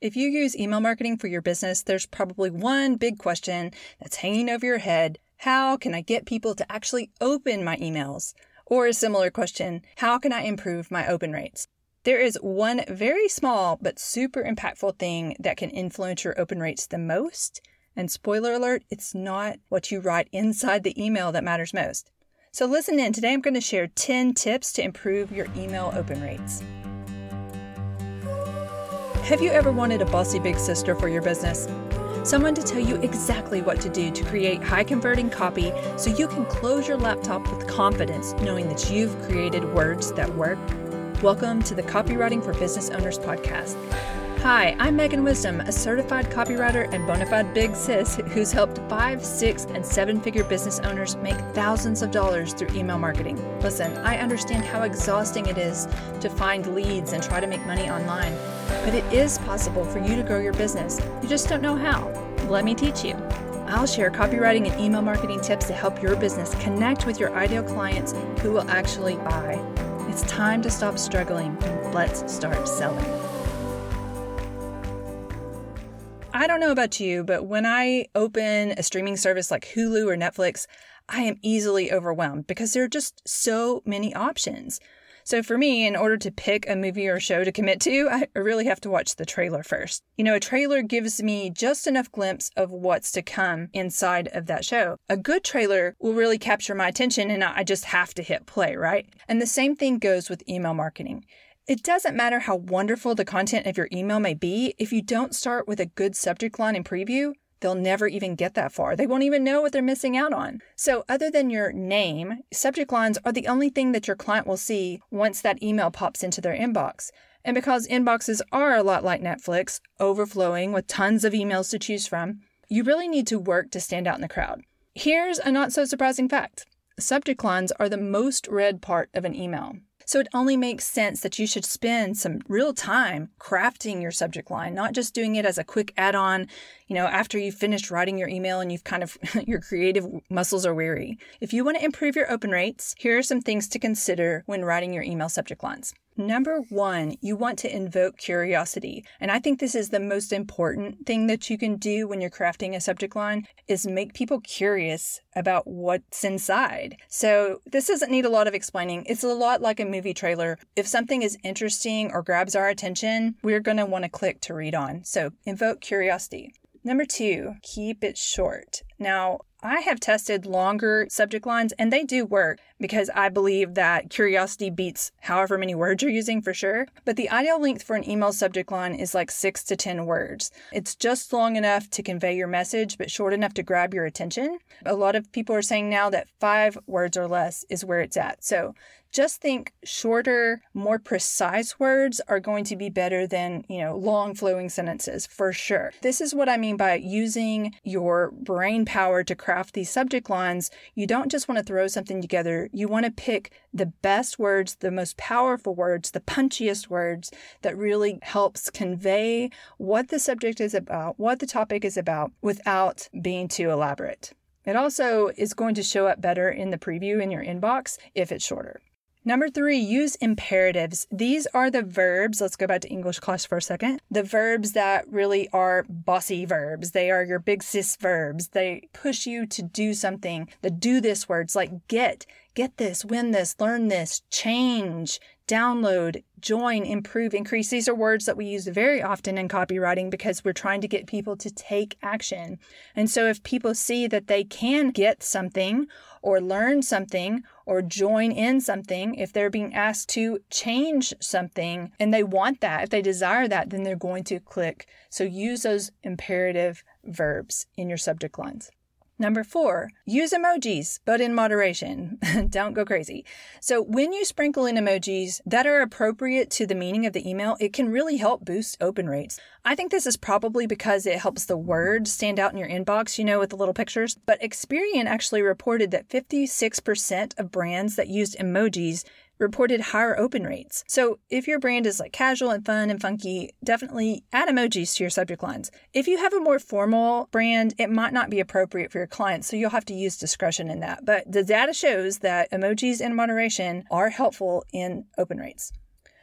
If you use email marketing for your business, there's probably one big question that's hanging over your head. How can I get people to actually open my emails? Or a similar question, how can I improve my open rates? There is one very small but super impactful thing that can influence your open rates the most. And spoiler alert, it's not what you write inside the email that matters most. So listen in. Today I'm going to share 10 tips to improve your email open rates. Have you ever wanted a bossy big sister for your business? Someone to tell you exactly what to do to create high converting copy so you can close your laptop with confidence knowing that you've created words that work? Welcome to the Copywriting for Business Owners podcast. Hi, I'm Megan Wisdom, a certified copywriter and bona fide big sis who's helped five, six, and seven figure business owners make thousands of dollars through email marketing. Listen, I understand how exhausting it is to find leads and try to make money online, but it is possible for you to grow your business. You just don't know how. Let me teach you. I'll share copywriting and email marketing tips to help your business connect with your ideal clients who will actually buy. It's time to stop struggling and let's start selling. I don't know about you, but when I open a streaming service like Hulu or Netflix, I am easily overwhelmed because there are just so many options. So for me, in order to pick a movie or show to commit to, I really have to watch the trailer first. You know, a trailer gives me just enough glimpse of what's to come inside of that show. A good trailer will really capture my attention and I just have to hit play, right? And the same thing goes with email marketing. It doesn't matter how wonderful the content of your email may be, if you don't start with a good subject line and preview, they'll never even get that far. They won't even know what they're missing out on. So, other than your name, subject lines are the only thing that your client will see once that email pops into their inbox. And because inboxes are a lot like Netflix, overflowing with tons of emails to choose from, you really need to work to stand out in the crowd. Here's a not so surprising fact subject lines are the most read part of an email. So it only makes sense that you should spend some real time crafting your subject line, not just doing it as a quick add on, you know, after you've finished writing your email and you've kind of, your creative muscles are weary. If you want to improve your open rates, here are some things to consider when writing your email subject lines. Number one, you want to invoke curiosity. And I think this is the most important thing that you can do when you're crafting a subject line is make people curious about what's inside. So this doesn't need a lot of explaining. It's a lot like a movie trailer. If something is interesting or grabs our attention, we're going to want to click to read on. So invoke curiosity. Number two, keep it short. Now, I have tested longer subject lines and they do work because I believe that curiosity beats however many words you're using for sure. But the ideal length for an email subject line is like six to 10 words. It's just long enough to convey your message, but short enough to grab your attention. A lot of people are saying now that five words or less is where it's at. So just think shorter, more precise words are going to be better than, you know, long flowing sentences for sure. This is what I mean by using your brain power to craft these subject lines. You don't just want to throw something together you want to pick the best words, the most powerful words, the punchiest words that really helps convey what the subject is about, what the topic is about without being too elaborate. It also is going to show up better in the preview in your inbox if it's shorter. Number three, use imperatives. These are the verbs. Let's go back to English class for a second. The verbs that really are bossy verbs. They are your big sis verbs. They push you to do something. The do this words like get, get this, win this, learn this, change, download, join, improve, increase. These are words that we use very often in copywriting because we're trying to get people to take action. And so if people see that they can get something or learn something or join in something, if they're being asked to change something and they want that, if they desire that, then they're going to click. So use those imperative verbs in your subject lines. Number four, use emojis, but in moderation. Don't go crazy. So, when you sprinkle in emojis that are appropriate to the meaning of the email, it can really help boost open rates. I think this is probably because it helps the words stand out in your inbox, you know, with the little pictures. But Experian actually reported that 56% of brands that used emojis reported higher open rates. So if your brand is like casual and fun and funky, definitely add emojis to your subject lines. If you have a more formal brand, it might not be appropriate for your clients, so you'll have to use discretion in that. But the data shows that emojis in moderation are helpful in open rates.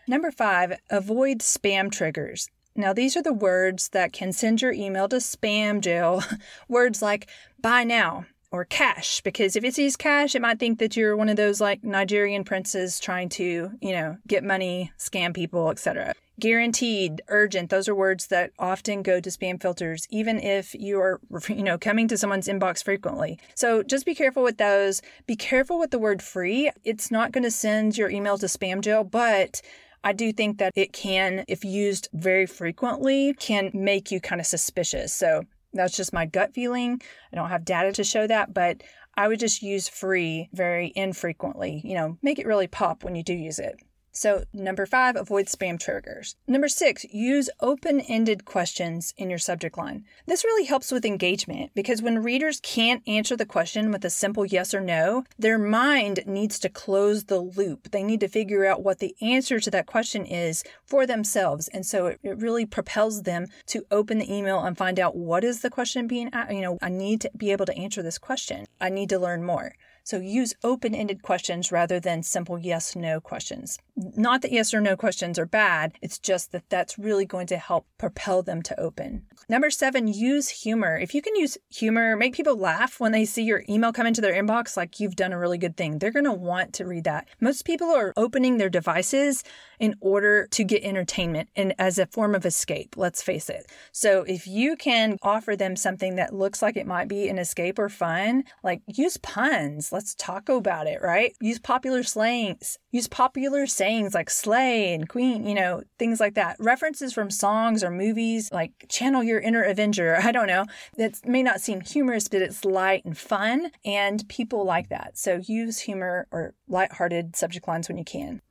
Number five, avoid spam triggers. Now, these are the words that can send your email to spam jail. words like buy now or cash, because if it sees cash, it might think that you're one of those like Nigerian princes trying to, you know, get money, scam people, etc. Guaranteed, urgent, those are words that often go to spam filters, even if you are, you know, coming to someone's inbox frequently. So just be careful with those. Be careful with the word free. It's not going to send your email to spam jail, but I do think that it can, if used very frequently, can make you kind of suspicious. So that's just my gut feeling. I don't have data to show that, but I would just use free very infrequently. You know, make it really pop when you do use it. So, number five, avoid spam triggers. Number six, use open ended questions in your subject line. This really helps with engagement because when readers can't answer the question with a simple yes or no, their mind needs to close the loop. They need to figure out what the answer to that question is for themselves. And so it, it really propels them to open the email and find out what is the question being asked. You know, I need to be able to answer this question. I need to learn more. So use open ended questions rather than simple yes no questions. Not that yes or no questions are bad, it's just that that's really going to help propel them to open. Number seven, use humor. If you can use humor, make people laugh when they see your email come into their inbox, like you've done a really good thing. They're going to want to read that. Most people are opening their devices in order to get entertainment and as a form of escape, let's face it. So if you can offer them something that looks like it might be an escape or fun, like use puns, let's talk about it, right? Use popular slangs, use popular sayings like slay and queen, you know, things like that. References from songs or movies, like channel your inner Avenger. I don't know. That may not seem humorous, but it's light and fun, and people like that. So use humor or lighthearted subject lines when you can.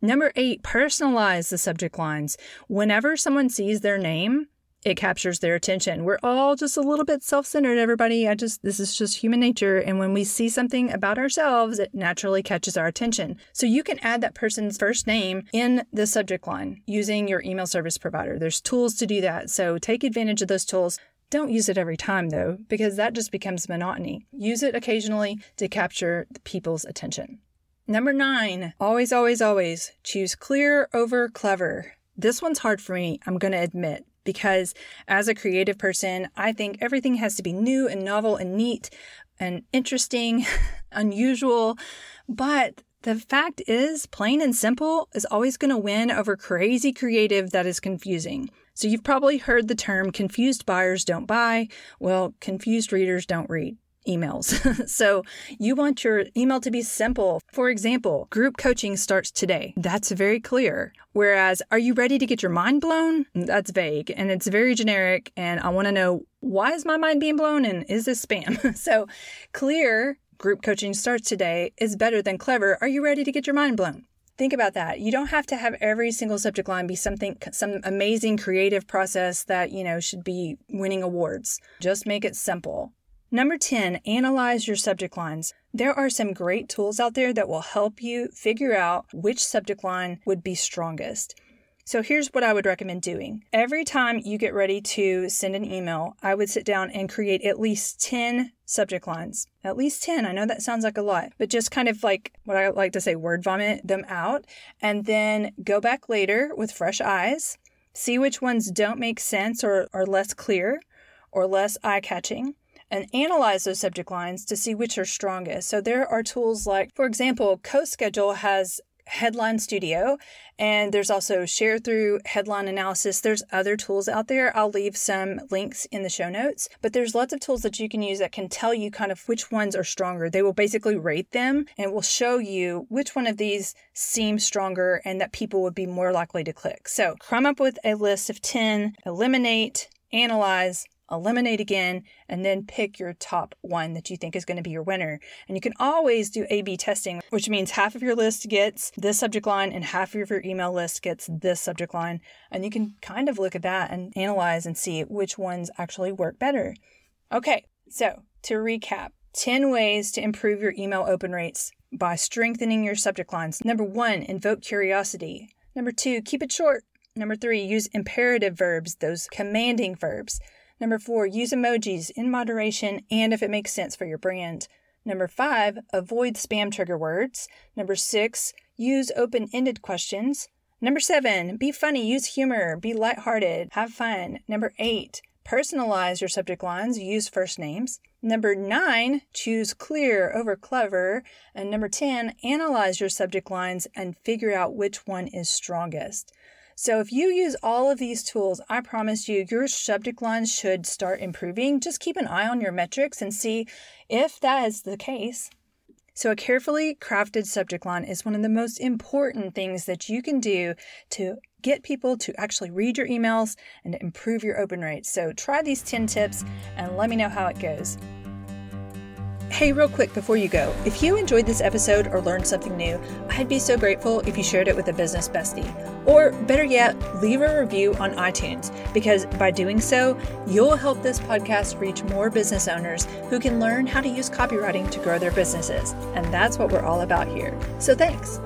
Number eight, personalize the subject lines. Whenever someone sees their name, it captures their attention. We're all just a little bit self-centered, everybody. I just this is just human nature and when we see something about ourselves, it naturally catches our attention. So you can add that person's first name in the subject line using your email service provider. There's tools to do that. So take advantage of those tools. Don't use it every time though, because that just becomes monotony. Use it occasionally to capture people's attention. Number 9, always always always choose clear over clever. This one's hard for me, I'm going to admit because as a creative person, I think everything has to be new and novel and neat and interesting, unusual. But the fact is, plain and simple is always going to win over crazy creative that is confusing. So you've probably heard the term confused buyers don't buy. Well, confused readers don't read emails. so you want your email to be simple. For example, group coaching starts today. That's very clear. Whereas, are you ready to get your mind blown? That's vague and it's very generic. And I want to know why is my mind being blown and is this spam? so clear group coaching starts today is better than clever. Are you ready to get your mind blown? Think about that. You don't have to have every single subject line be something, some amazing creative process that, you know, should be winning awards. Just make it simple. Number 10, analyze your subject lines. There are some great tools out there that will help you figure out which subject line would be strongest. So here's what I would recommend doing. Every time you get ready to send an email, I would sit down and create at least 10 subject lines. At least 10. I know that sounds like a lot, but just kind of like what I like to say, word vomit them out, and then go back later with fresh eyes, see which ones don't make sense or are less clear or less eye catching and analyze those subject lines to see which are strongest. So there are tools like, for example, CoSchedule has Headline Studio, and there's also Sharethrough headline analysis. There's other tools out there. I'll leave some links in the show notes, but there's lots of tools that you can use that can tell you kind of which ones are stronger. They will basically rate them and will show you which one of these seems stronger and that people would be more likely to click. So come up with a list of 10, eliminate, analyze, eliminate again, and then pick your top one that you think is going to be your winner. And you can always do A B testing, which means half of your list gets this subject line and half of your email list gets this subject line. And you can kind of look at that and analyze and see which ones actually work better. Okay, so to recap 10 ways to improve your email open rates by strengthening your subject lines. Number one, invoke curiosity. Number two, keep it short. Number three, use imperative verbs, those commanding verbs. Number four, use emojis in moderation and if it makes sense for your brand. Number five, avoid spam trigger words. Number six, use open ended questions. Number seven, be funny, use humor, be lighthearted, have fun. Number eight, personalize your subject lines, use first names. Number nine, choose clear over clever. And number 10, analyze your subject lines and figure out which one is strongest. So if you use all of these tools, I promise you, your subject lines should start improving. Just keep an eye on your metrics and see if that is the case. So, a carefully crafted subject line is one of the most important things that you can do to get people to actually read your emails and improve your open rates. So, try these 10 tips and let me know how it goes. Hey, real quick before you go, if you enjoyed this episode or learned something new, I'd be so grateful if you shared it with a business bestie. Or better yet, leave a review on iTunes, because by doing so, you'll help this podcast reach more business owners who can learn how to use copywriting to grow their businesses. And that's what we're all about here. So thanks.